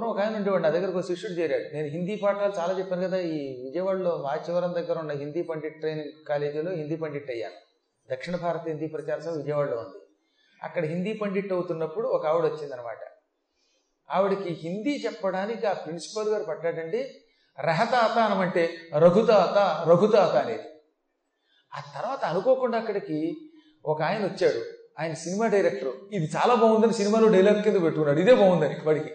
పూర్వం ఒక ఆయన ఉండేవాడు నా దగ్గరకు ఒక శిష్యుడు చేరాడు. నేను హిందీ పాఠాలు చాలా చెప్పాను కదా ఈ విజయవాడలో మాచివరం దగ్గర ఉన్న హిందీ పండిట్ ట్రైనింగ్ కాలేజీలో హిందీ పండిట్ అయ్యాను. దక్షిణ భారత హిందీ ప్రచార సభ విజయవాడలో ఉంది. అక్కడ హిందీ పండిట్ అవుతున్నప్పుడు ఒక ఆవిడ వచ్చిందనమాట. ఆవిడకి హిందీ చెప్పడానికి ఆ ప్రిన్సిపల్ గారు పట్టాడండి రహతాత అనమంటే రఘుతాత రఘుతాత అనేది. ఆ తర్వాత అనుకోకుండా అక్కడికి ఒక ఆయన వచ్చాడు ఆయన సినిమా డైరెక్టర్. ఇది చాలా బాగుందని సినిమాలో డైలాగ్ కింద పెట్టుకున్నాడు ఇదే బాగుందని వాడికి.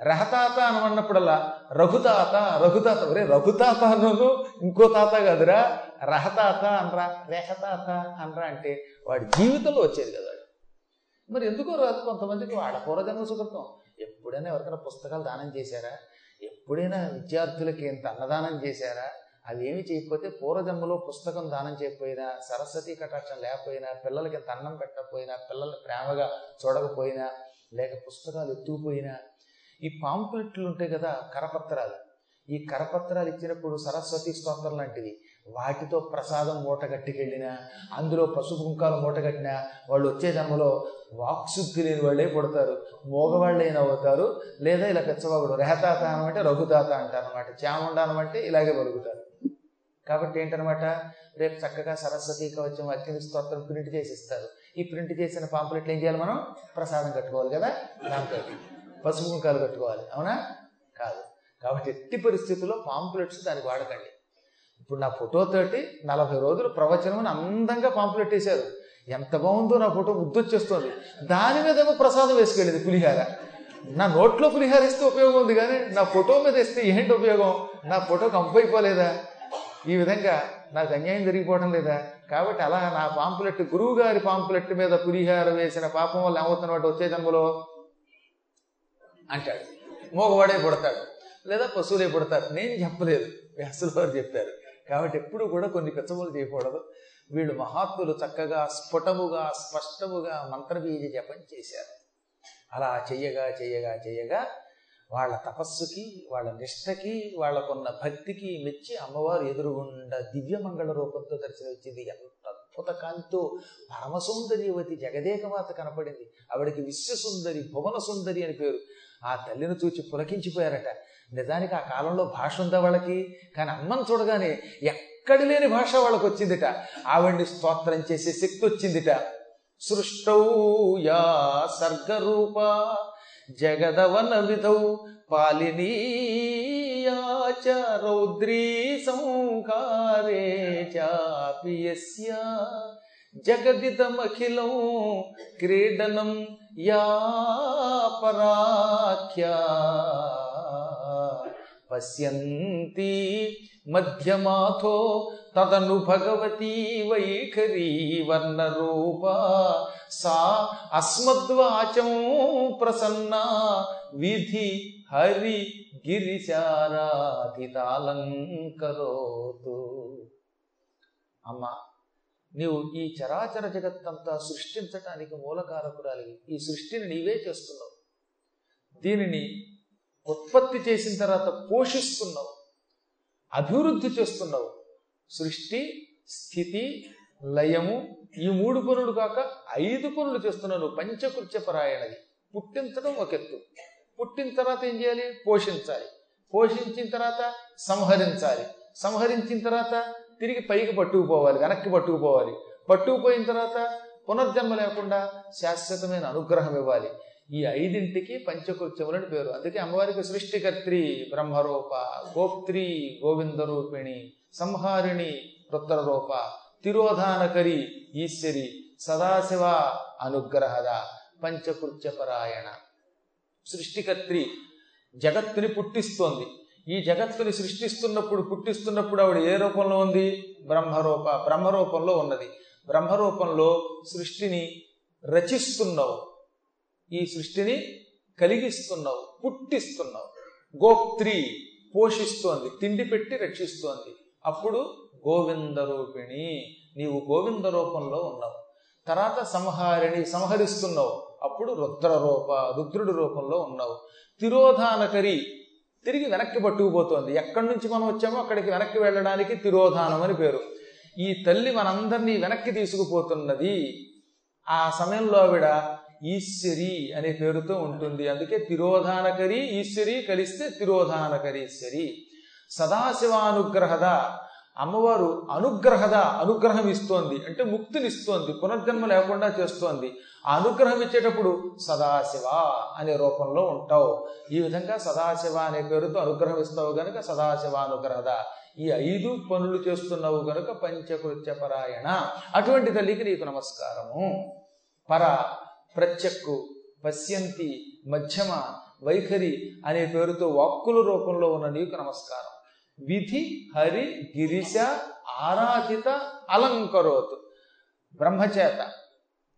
రహతాత అనమన్నప్పుడల్లా రఘుతాత రఘుతాత ఒరే రఘుతాత అన్నను ఇంకో తాత కాదురా. రహతాత అనరా రేహతాత అనరా అంటే వాడి జీవితంలో వచ్చేది కదా మరి ఎందుకో రాదు కొంతమందికి వాళ్ళ పూర్వజన్మ సుకృతం ఎప్పుడైనా ఎవరికైనా పుస్తకాలు దానం చేశారా? ఎప్పుడైనా విద్యార్థులకి ఎంత అన్నదానం చేశారా? అవి ఏమి చేయకపోతే పూర్వజన్మలో పుస్తకం దానం చేయకపోయినా సరస్వతి కటాక్షం లేకపోయినా పిల్లలకి ఎంత అన్నం పెట్టకపోయినా పిల్లల్ని ప్రేమగా చూడకపోయినా లేక పుస్తకాలు ఎత్తుకుపోయినా ఈ పాంప్లెట్లు ఉంటాయి కదా కరపత్రాలు. ఈ కరపత్రాలు ఇచ్చినప్పుడు సరస్వతి స్తోత్రం లాంటివి వాటితో ప్రసాదం మూట కట్టుకెళ్ళినా అందులో పసుపు కుంకాలు మూట కట్టినా వాళ్ళు వచ్చే జన్మలో వాక్శుద్ధి లేని వాళ్ళే పుడతారు. మోగవాళ్ళైనా అవుతారు లేదా ఇలా పెచ్చవాగుడు రెహతాత అనమంటే రఘుతాత అంటారు అనమాట చాముండ ఇలాగే పలుకుతారు కాబట్టి ఏంటనమాట రేపు చక్కగా సరస్వతి కవచం అత్యంత స్తోత్రం ప్రింట్ చేసి ఇస్తారు. ఈ ప్రింట్ చేసిన పాంపులెట్లు ఏం చేయాలి మనం? ప్రసాదం కట్టుకోవాలి కదా? దాంతో. పసుపు కుంకాలు కట్టుకోవాలి అవునా? కాదు. కాబట్టి ఎట్టి పరిస్థితుల్లో పాంప్లెట్స్ దానికి వాడకండి. ఇప్పుడు నా ఫోటోతోటి నలభై రోజులు ప్రవచనం అని అందంగా పాంప్లెట్ వేశారు. ఎంత బాగుందో నా ఫోటో ముద్దొచ్చేస్తుంది దాని మీద ఏమో ప్రసాదం వేసుకెళ్ళేది పులిహార. నా నోట్లో పులిహార ఇస్తే ఉపయోగం ఉంది కానీ నా ఫోటో మీద ఇస్తే ఏంటి ఉపయోగం? నా ఫోటో అంపైపోలేదా ఈ విధంగా నాకు అన్యాయం జరిగిపోవడం లేదా? కాబట్టి అలా నా పాంపులెట్ గురువు గారి పాంపులెట్ మీద పులిహార వేసిన పాపం వల్ల ఏమవుతున్నట్టు వచ్చే జన్మలో అంటాడు. మోగవాడే పుడతాడు. లేదా పశువులే పుడతారు. నేను చెప్పలేదు. వ్యాసుల వారు చెప్పారు. కాబట్టి ఎప్పుడు కూడా కొన్ని పెచ్చములు చేయకూడదు. వీళ్ళు మహాత్ములు చక్కగా స్ఫుటముగా స్పష్టముగా మంత్రబీజ జపం చేశారు. అలా చెయ్యగా చెయ్యగా చెయ్యగా వాళ్ళ తపస్సుకి వాళ్ళ నిష్టకి వాళ్ళకున్న భక్తికి మెచ్చి అమ్మవారు ఎదురుగుండ దివ్యమంగళ రూపంతో దర్శనమిచ్చింది ఎంత అద్భుత కాంతితో పరమసుందరివతి జగదేకమాత కనపడింది. ఆవిడకి విశ్వసుందరి భువన సుందరి అని పేరు. ఆ తల్లిని చూచి పులకించిపోయారట. నిజానికి ఆ కాలంలో భాష ఉందా వాళ్ళకి? కానీ అమ్మని చూడగానే ఎక్కడి లేని భాష వాళ్ళకి వచ్చిందిట ఆవిడ్ని స్తోత్రం చేసే శక్తి వచ్చిందిట సృష్టౌ యా సర్గరూప జగదవన విధౌ పాలినీయా చ రౌద్రీ సంకారే చాపియస్య. జగదిదమఖిలం క్రీడనం యా పరాఖ్యా పశ్యంతి మధ్యమాథో తదను భగవతీ వైఖరీ వర్ణరూప. సా అస్మద్వాచం ప్రసన్నా విధి హరి గిరిచారాధితాలంకరోతు అమ్మా నీవు ఈ చరాచర జగత్తంతా సృష్టించటానికి మూలకారకురాలి ఈ సృష్టిని నీవే చేస్తున్నావు. దీనిని ఉత్పత్తి చేసిన తర్వాత పోషిస్తున్నావు. అభివృద్ధి చేస్తున్నావు. సృష్టి స్థితి లయము ఈ మూడు పనులు కాక ఐదు పనులు చేస్తున్నావు. నువ్వు పంచకృత్యపరాయణది పుట్టించడం ఒక ఎత్తు. పుట్టిన తర్వాత ఏం చేయాలి? పోషించాలి. పోషించిన తర్వాత సంహరించాలి. సంహరించిన తర్వాత తిరిగి పైకి పట్టుకుపోవాలి వెనక్కి పట్టుకుపోవాలి. పట్టుకుపోయిన తర్వాత పునర్జన్మ లేకుండా శాశ్వతమైన అనుగ్రహం ఇవ్వాలి. ఈ ఐదింటికి పంచకృత్యములని పేరు. అందుకే అమ్మవారికి సృష్టికర్త్రి బ్రహ్మరూప గోప్త్రి గోవిందరూపిణి సంహారిణి రుద్రరూప తిరోధానకరి ఈశ్వరి సదాశివ అనుగ్రహద పంచకృత్యపరాయణ. సృష్టికర్త్రి జగత్తుని పుట్టిస్తోంది. ఈ జగత్తుని సృష్టిస్తున్నప్పుడు పుట్టిస్తున్నప్పుడు ఆవిడ ఏ రూపంలో ఉంది? బ్రహ్మరూప బ్రహ్మరూపంలో ఉన్నది. బ్రహ్మరూపంలో సృష్టిని రచిస్తున్నావు. ఈ సృష్టిని కలిగిస్తున్నావు పుట్టిస్తున్నావు. గోప్త్రి పోషిస్తోంది తిండి పెట్టి రక్షిస్తోంది. అప్పుడు గోవింద రూపిణి నీవు గోవింద రూపంలో ఉన్నావు. తర్వాత సంహారిణి సంహరిస్తున్నావు. అప్పుడు రుద్ర రూప రుద్రుడి రూపంలో ఉన్నావు. తిరోధానకరి తిరిగి వెనక్కి పట్టుకుపోతోంది. ఎక్కడి నుంచి మనం వచ్చామో అక్కడికి వెనక్కి వెళ్ళడానికి తిరోధానం అని పేరు. ఈ తల్లి మనందరినీ వెనక్కి తీసుకుపోతున్నది ఆ సమయంలో ఆవిడ ఈశ్వరి అనే పేరుతో ఉంటుంది. అందుకే తిరోధానకరి ఈశ్వరి కలిస్తే తిరోధానకరీశ్వరి సదాశివానుగ్రహద అమ్మవారు అనుగ్రహద అనుగ్రహం ఇస్తోంది అంటే ముక్తినిస్తోంది పునర్జన్మ లేకుండా చేస్తోంది. ఆ అనుగ్రహం ఇచ్చేటప్పుడు సదాశివ అనే రూపంలో ఉంటావు. ఈ విధంగా సదాశివ అనే పేరుతో అనుగ్రహం ఇస్తావు గనుక సదాశివానుగ్రహద. ఈ ఐదు పనులు చేస్తున్నావు గనుక పంచకృత్యపరాయణ. అటువంటి తల్లికి నీకు నమస్కారము. పర ప్రత్యక్కు పశ్యంతి మధ్యమ వైఖరి అనే పేరుతో వాక్కుల రూపంలో ఉన్న నీకు నమస్కారం విధి హరి గిరిశ ఆరాధిత అలంకరోతు. బ్రహ్మచేత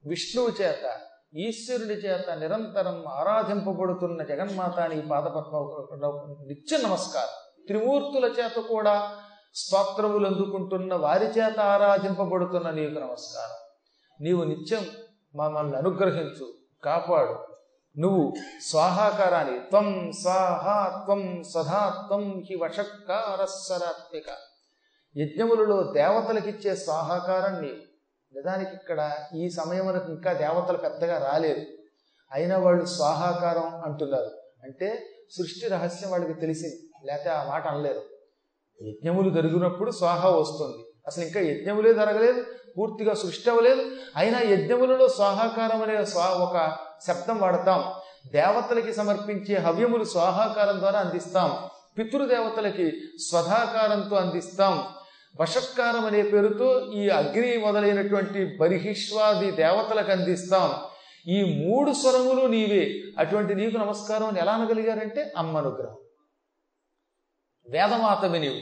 విష్ణువు చేత ఈశ్వరుడి చేత నిరంతరం ఆరాధింపబడుతున్న జగన్మాత పాదపద్మ నిత్య నమస్కారం. త్రిమూర్తుల చేత కూడా స్తోత్రములు అందుకుంటున్న వారి చేత ఆరాధింపబడుతున్న నీకు నమస్కారం. నీవు నిత్యం మమ్మల్ని అనుగ్రహించు కాపాడు నువ్వు స్వాహాకారాన్ని త్వం స్వాహా త్వం సదా త్వం హి వషక్కారస్సరాత్మిక. యజ్ఞములలో దేవతలకిచ్చే స్వాహాకారం నీవు. నిజానికి ఇక్కడ ఈ సమయమునకు ఇంకా దేవతలు పెద్దగా రాలేదు. అయినా వాళ్ళు స్వాహాకారం అంటున్నారు. అంటే సృష్టి రహస్యం వాళ్ళకి తెలిసింది. లేకపోతే ఆ మాట అనలేదు. యజ్ఞములు జరిగినప్పుడు స్వాహ వస్తుంది. అసలు ఇంకా యజ్ఞములే జరగలేదు పూర్తిగా సృష్టి అవ్వలేదు. అయినా యజ్ఞములలో స్వాహాకారం అనే స్వా ఒక శబ్దం వాడతాం. దేవతలకి సమర్పించే హవ్యములు స్వాహాకారం ద్వారా అందిస్తాం. పితృదేవతలకి స్వధాకారంతో అందిస్తాం. వషత్కారం అనే పేరుతో ఈ అగ్ని మొదలైనటువంటి బరిహిష్వాది దేవతలకు అందిస్తాం. ఈ మూడు స్వరములు నీవే. అటువంటి నీకు నమస్కారం అని ఎలా అనగలిగారంటే అమ్మనుగ్రహం. వేదమాతవి నీవు.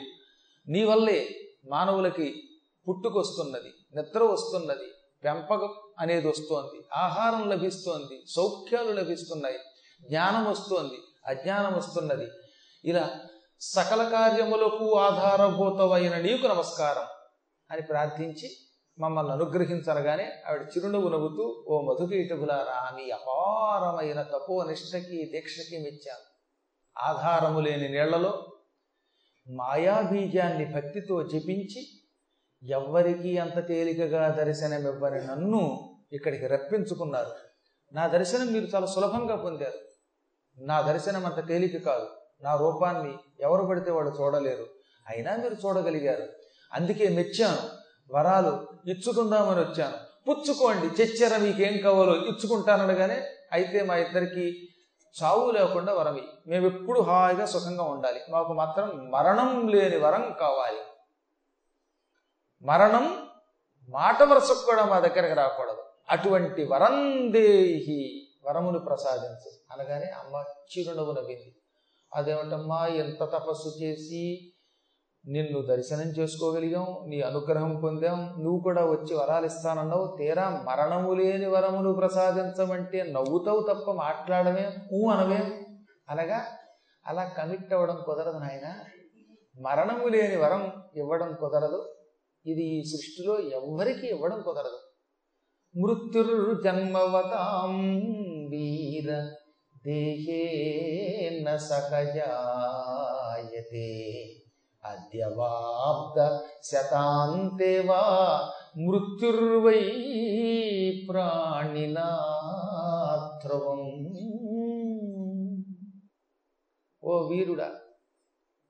నీ వల్లే మానవులకి పుట్టుకొస్తున్నది నిద్ర వస్తున్నది పెంపకం అనేది వస్తోంది ఆహారం లభిస్తోంది సౌఖ్యాలు లభిస్తున్నాయి జ్ఞానం వస్తోంది అజ్ఞానం వస్తున్నది. ఇలా సకల కార్యములకు ఆధారభూతమైన నీకు నమస్కారం అని ప్రార్థించి మమ్మల్ని అనుగ్రహించరగానే ఆవిడ చిరునవ్వు నవ్వుతూ ఓ మధుకీటకులారా మీ అపారమైన తపోనిష్టకి దీక్షకి మెచ్చాను. ఆధారము లేని నీళ్ళలో మాయాబీజాన్ని భక్తితో జపించి ఎవ్వరికీ అంత తేలికగా దర్శనమివ్వని నన్ను ఇక్కడికి రప్పించుకున్నారు. నా దర్శనం మీరు చాలా సులభంగా పొందారు. నా దర్శనం అంత తేలిక కాదు. నా రూపాన్ని ఎవరు పడితే వాళ్ళు చూడలేరు. అయినా మీరు చూడగలిగారు. అందుకే మెచ్చాను. వరాలు ఇచ్చుకుందామని వచ్చాను. పుచ్చుకోండి. చచ్చారా మీకేం కావాలో ఇచ్చుకుంటానడగానే అయితే మా ఇద్దరికి చావు లేకుండా వరమి మేము ఎప్పుడు హాయిగా సుఖంగా ఉండాలి. మాకు మాత్రం మరణం లేని వరం కావాలి. మరణం మాట వరుసకు కూడా మా దగ్గరకు రాకూడదు. అటువంటి వరం దేహి వరమును ప్రసాదించు. అనగానే అమ్మ చిరునవ్వు నవ్వింది. అదేమిటమ్మా ఎంత తపస్సు చేసి నిన్ను దర్శనం చేసుకోగలిగాం నీ అనుగ్రహం పొందాం నువ్వు కూడా వచ్చి వరాలు ఇస్తానన్నావు తీరా మరణము లేని వరమును ప్రసాదించమంటే నవ్వుతావు తప్ప మాట్లాడమే ఊ అనవే. అనగా అలా కమిట్ అవ్వడం కుదరదు నాయన. మరణము లేని వరం ఇవ్వడం కుదరదు. ఇది ఈ సృష్టిలో ఎవ్వరికి ఇవ్వడం కుదరదు. మృత్యుర్జన్మవతాం వీర దేహే సహజాయతే. అద్యవాబ్ద శతాంతే వా మృత్యుర్వై ప్రాణినాథ్రవం ఓ వీరుడా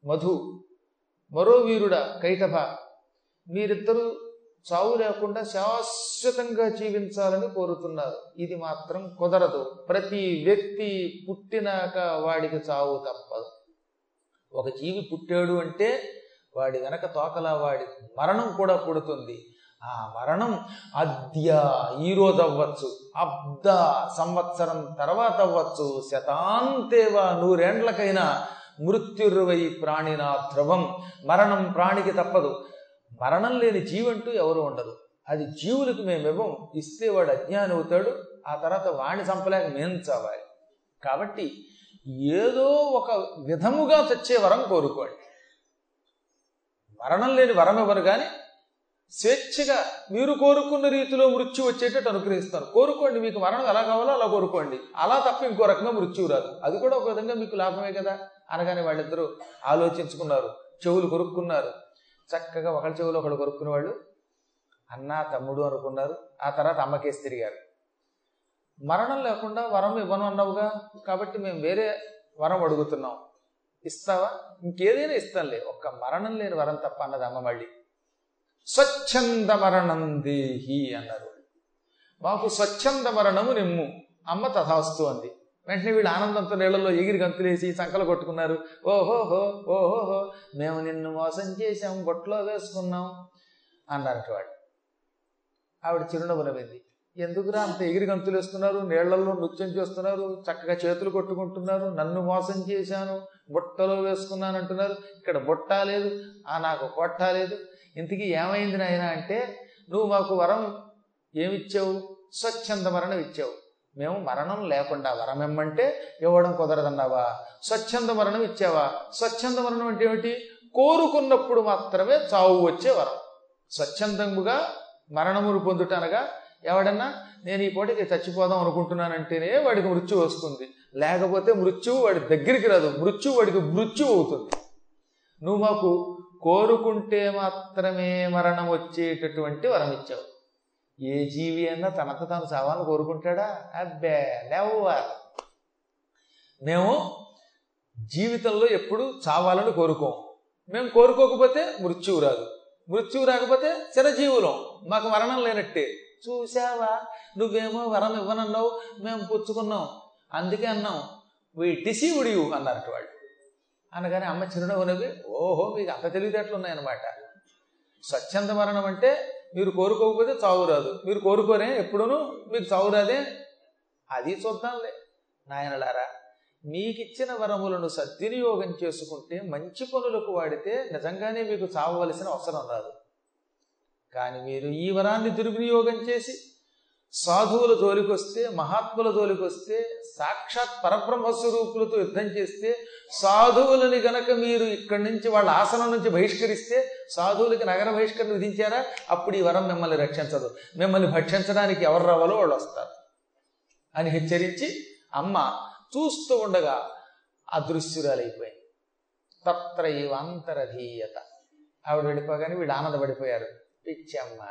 మధు మరో వీరుడా కైటభ మీరిద్దరూ చావు లేకుండా శాశ్వతంగా జీవించాలని కోరుతున్నారు. ఇది మాత్రం కుదరదు. ప్రతి వ్యక్తి పుట్టినాక వాడికి చావు తప్పదు. ఒక జీవి పుట్టాడు అంటే వాడి వెనక తోకలా వాడి మరణం కూడా పుడుతుంది. ఆ మరణం అద్య ఈరోజు అవ్వచ్చు అబ్ద సంవత్సరం తర్వాత అవ్వచ్చు శతాంతేవా నూరేండ్లకైనా మృత్యుర్వై ప్రాణినా ధ్రువం మరణం ప్రాణికి తప్పదు. మరణం లేని జీవంటూ ఎవరు ఉండదు అది జీవులకు మేమివ్వం ఇస్తే వాడు అజ్ఞానం అవుతాడు ఆ తర్వాత వాణ్ణి చంపలేక మేము చావాలి. కాబట్టి ఏదో ఒక విధముగా తెచ్చే వరం కోరుకోండి. మరణం లేని వరం ఎవరు కానీ స్వేచ్ఛగా మీరు కోరుకున్న రీతిలో మృత్యు వచ్చేటట్టు అనుగ్రహిస్తారు. కోరుకోండి మీకు మరణం ఎలా కావాలో అలా కోరుకోండి. అలా తప్ప ఇంకో రకంగా మృత్యువు రాదు. అది కూడా ఒక విధంగా మీకు లాభమే కదా? అనగానే వాళ్ళిద్దరూ ఆలోచించుకున్నారు. చెవులు కొరుక్కున్నారు. చక్కగా ఒకళ్ళ చెవులు ఒకళ్ళు కొరుక్కునే వాళ్ళు అన్న తమ్ముడు అనుకున్నారు. ఆ తర్వాత అమ్మకేసి తిరిగారు. మరణం లేకుండా వరం ఇవ్వను అన్నావుగా కాబట్టి మేము వేరే వరం అడుగుతున్నాం. ఇస్తావా? ఇంకేదైనా ఇస్తానులే ఒక్క మరణం లేని వరం తప్ప అన్నది అమ్మ మళ్ళీ. స్వచ్ఛంద మరణం దేహి అన్నారు. మాకు స్వచ్ఛంద మరణము నిమ్ము. అమ్మ తథాస్తు అంది. వెంటనే వీళ్ళు ఆనందంతో నీళ్ళలో ఎగిరి గంతులేసి సంకలు కొట్టుకున్నారు. ఓహోహో ఓహోహో మేము నిన్ను మోసం చేసాం బొట్లో వేసుకున్నాం అన్నారట వాడు ఆవిడ చిరునవ్వు నవ్వింది ఎందుకురా అంత ఎగిరి గంతులు వేస్తున్నారు నీళ్ళలో నృత్యం చేస్తున్నారు? చక్కగా చేతులు కొట్టుకుంటున్నారు? నన్ను మోసం చేశాను? బుట్టలో వేసుకున్నాను అంటున్నారు? ఇక్కడ బుట్ట లేదు. ఆ నాకు కొట్ట లేదు. ఇంతకీ ఏమైంది నాయన అంటే నువ్వు మాకు వరం ఏమిచ్చావు? స్వచ్ఛంద మరణం ఇచ్చావు. మేము మరణం లేకుండా వరం ఇమ్మంటే ఇవ్వడం కుదరదన్నావా? స్వచ్ఛంద మరణం ఇచ్చావా? స్వచ్ఛంద మరణం అంటే ఏమిటి? కోరుకున్నప్పుడు మాత్రమే చావు వచ్చే వరం. స్వచ్ఛందంగా మరణమును పొందుటనగా ఎవడన్నా నేను ఈ పూటకి చచ్చిపోదాం అనుకుంటున్నానంటేనే వాడికి మృత్యు వస్తుంది. లేకపోతే మృత్యువు వాడి దగ్గరికి రాదు. మృత్యు వాడికి మృత్యువు అవుతుంది. నువ్వు మాకు కోరుకుంటే మాత్రమే మరణం వచ్చేటటువంటి వరం ఇచ్చావు. ఏ జీవి అయినా తనంత తాను చావాలని కోరుకుంటాడా? అబ్బే నెవ్వర్. మేము జీవితంలో ఎప్పుడు చావాలని కోరుకోం. మేము కోరుకోకపోతే మృత్యువు రాదు. మృత్యువు రాకపోతే చిరజీవులం. మాకు మరణం లేనట్టే. చూసావా నువ్వేమో వరం ఇవ్వనన్నావు మేము పుచ్చుకున్నాం. అందుకే అన్నాం వీ డిసీవుడ్ యూ అన్నారట వాళ్ళు. అనగానే అమ్మ చిరునవ్వు నవ్వి ఓహో మీకు అంత తెలివితేటలు ఉన్నాయన్నమాట స్వచ్ఛంద మరణం అంటే మీరు కోరుకోకపోతే చావు రాదు. మీరు కోరుకోరే ఎప్పుడూనూ మీకు చావు రాదే. అది చూద్దాంలే. నాయనలారా మీకిచ్చిన వరములను సద్వినియోగం చేసుకుంటే మంచి పనులకు వాడితే నిజంగానే మీకు చావవలసిన అవసరం రాదు. కానీ మీరు ఈ వరాన్ని దుర్వినియోగం చేసి సాధువుల జోలికొస్తే మహాత్ముల జోలికొస్తే సాక్షాత్ పరబ్రహ్మ స్వరూపులతో యుద్ధం చేస్తే సాధువులని గనక మీరు ఇక్కడి నుంచి వాళ్ళ ఆసనం నుంచి బహిష్కరిస్తే సాధువులకి నగర బహిష్కరణ విధించారా? అప్పుడు ఈ వరం మిమ్మల్ని రక్షించదు. మిమ్మల్ని భక్షించడానికి ఎవరు రావాలో వాళ్ళు వస్తారు. అని హెచ్చరించి అమ్మ చూస్తూ ఉండగా అదృశ్యురాలైపోయింది. తత్ర అంతరధీయత ఆవిడ వెళ్ళిపోగానే వీళ్ళు ఆనందపడిపోయారు. పిచ్చమ్మ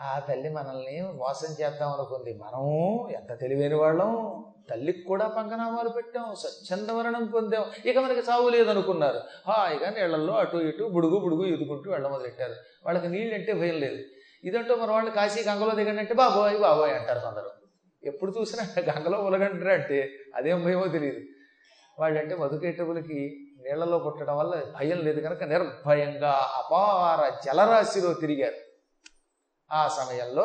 ఆ తల్లి మనల్ని మోసం చేద్దాం అనుకుంది. మనం ఎంత తెలివైన వాళ్ళం తల్లికి కూడా పంగనామాలు పెట్టాం స్వచ్ఛంద మరణం పొందాం. ఇక మనకి సాగు లేదనుకున్నారు. హాయిగా నీళ్ళల్లో అటు ఇటు బుడుగు బుడుగు ఎదుకుంటూ వెళ్ళమొదలెట్టారు వాళ్ళకి నీళ్ళు అంటే భయం లేదు. ఇదంటూ మన వాళ్ళు కాశీ గంగలో దిగండి బాబోయ్ బాబోయ్ అంటారు కొందరు. ఎప్పుడు చూసినా గంగలో ఉలగంటారంటే అదేం భయమో తెలియదు వాళ్ళంటే మధుకేటవులకి నీళ్ళలో కొట్టడం వల్ల భయం లేదు కనుక నిర్భయంగా అపార జలరాశిలో తిరిగారు. ఆ సమయంలో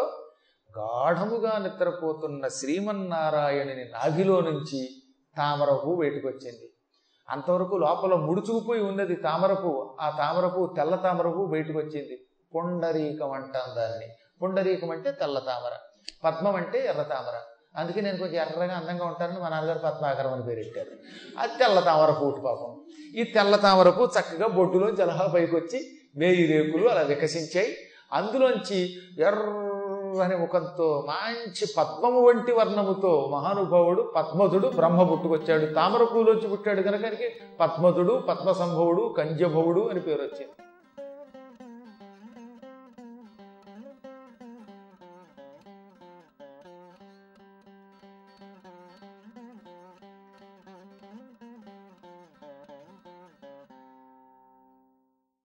గాఢముగా నిద్రపోతున్న శ్రీమన్నారాయణుని నాభిలో నుంచి తామర పువ్వు అంతవరకు లోపల ముడుచుకుపోయి ఉన్నది తామరపు ఆ తామరపు తెల్ల తామరపు పువ్వు బయటకు వచ్చింది పుండరీకం అంటాం దాన్ని. పుండరీకం అంటే తెల్ల తామర. పద్మం అంటే ఎర్ర తామర. అందుకే నేను కొంచెం ఎర్రగా అందంగా ఉంటానని మా నాన్నగారు పద్మాకరం అని పేరు పెట్టారు. అది తెల్ల తామర పూట పాపం. ఈ తెల్ల తామరకు చక్కగా బొడ్డులో జలహా పైకి వచ్చి మేయి రేకులు అలా వికసించాయి. అందులోంచి ఎర్రని ముఖంతో మంచి పద్మము వంటి వర్ణముతో మహానుభావుడు పద్మధుడు బ్రహ్మ పుట్టుకొచ్చాడు. తామర పూలోంచి పుట్టాడు కనుక పద్మధుడు పద్మసంభవుడు కంజభవుడు అని పేరు వచ్చింది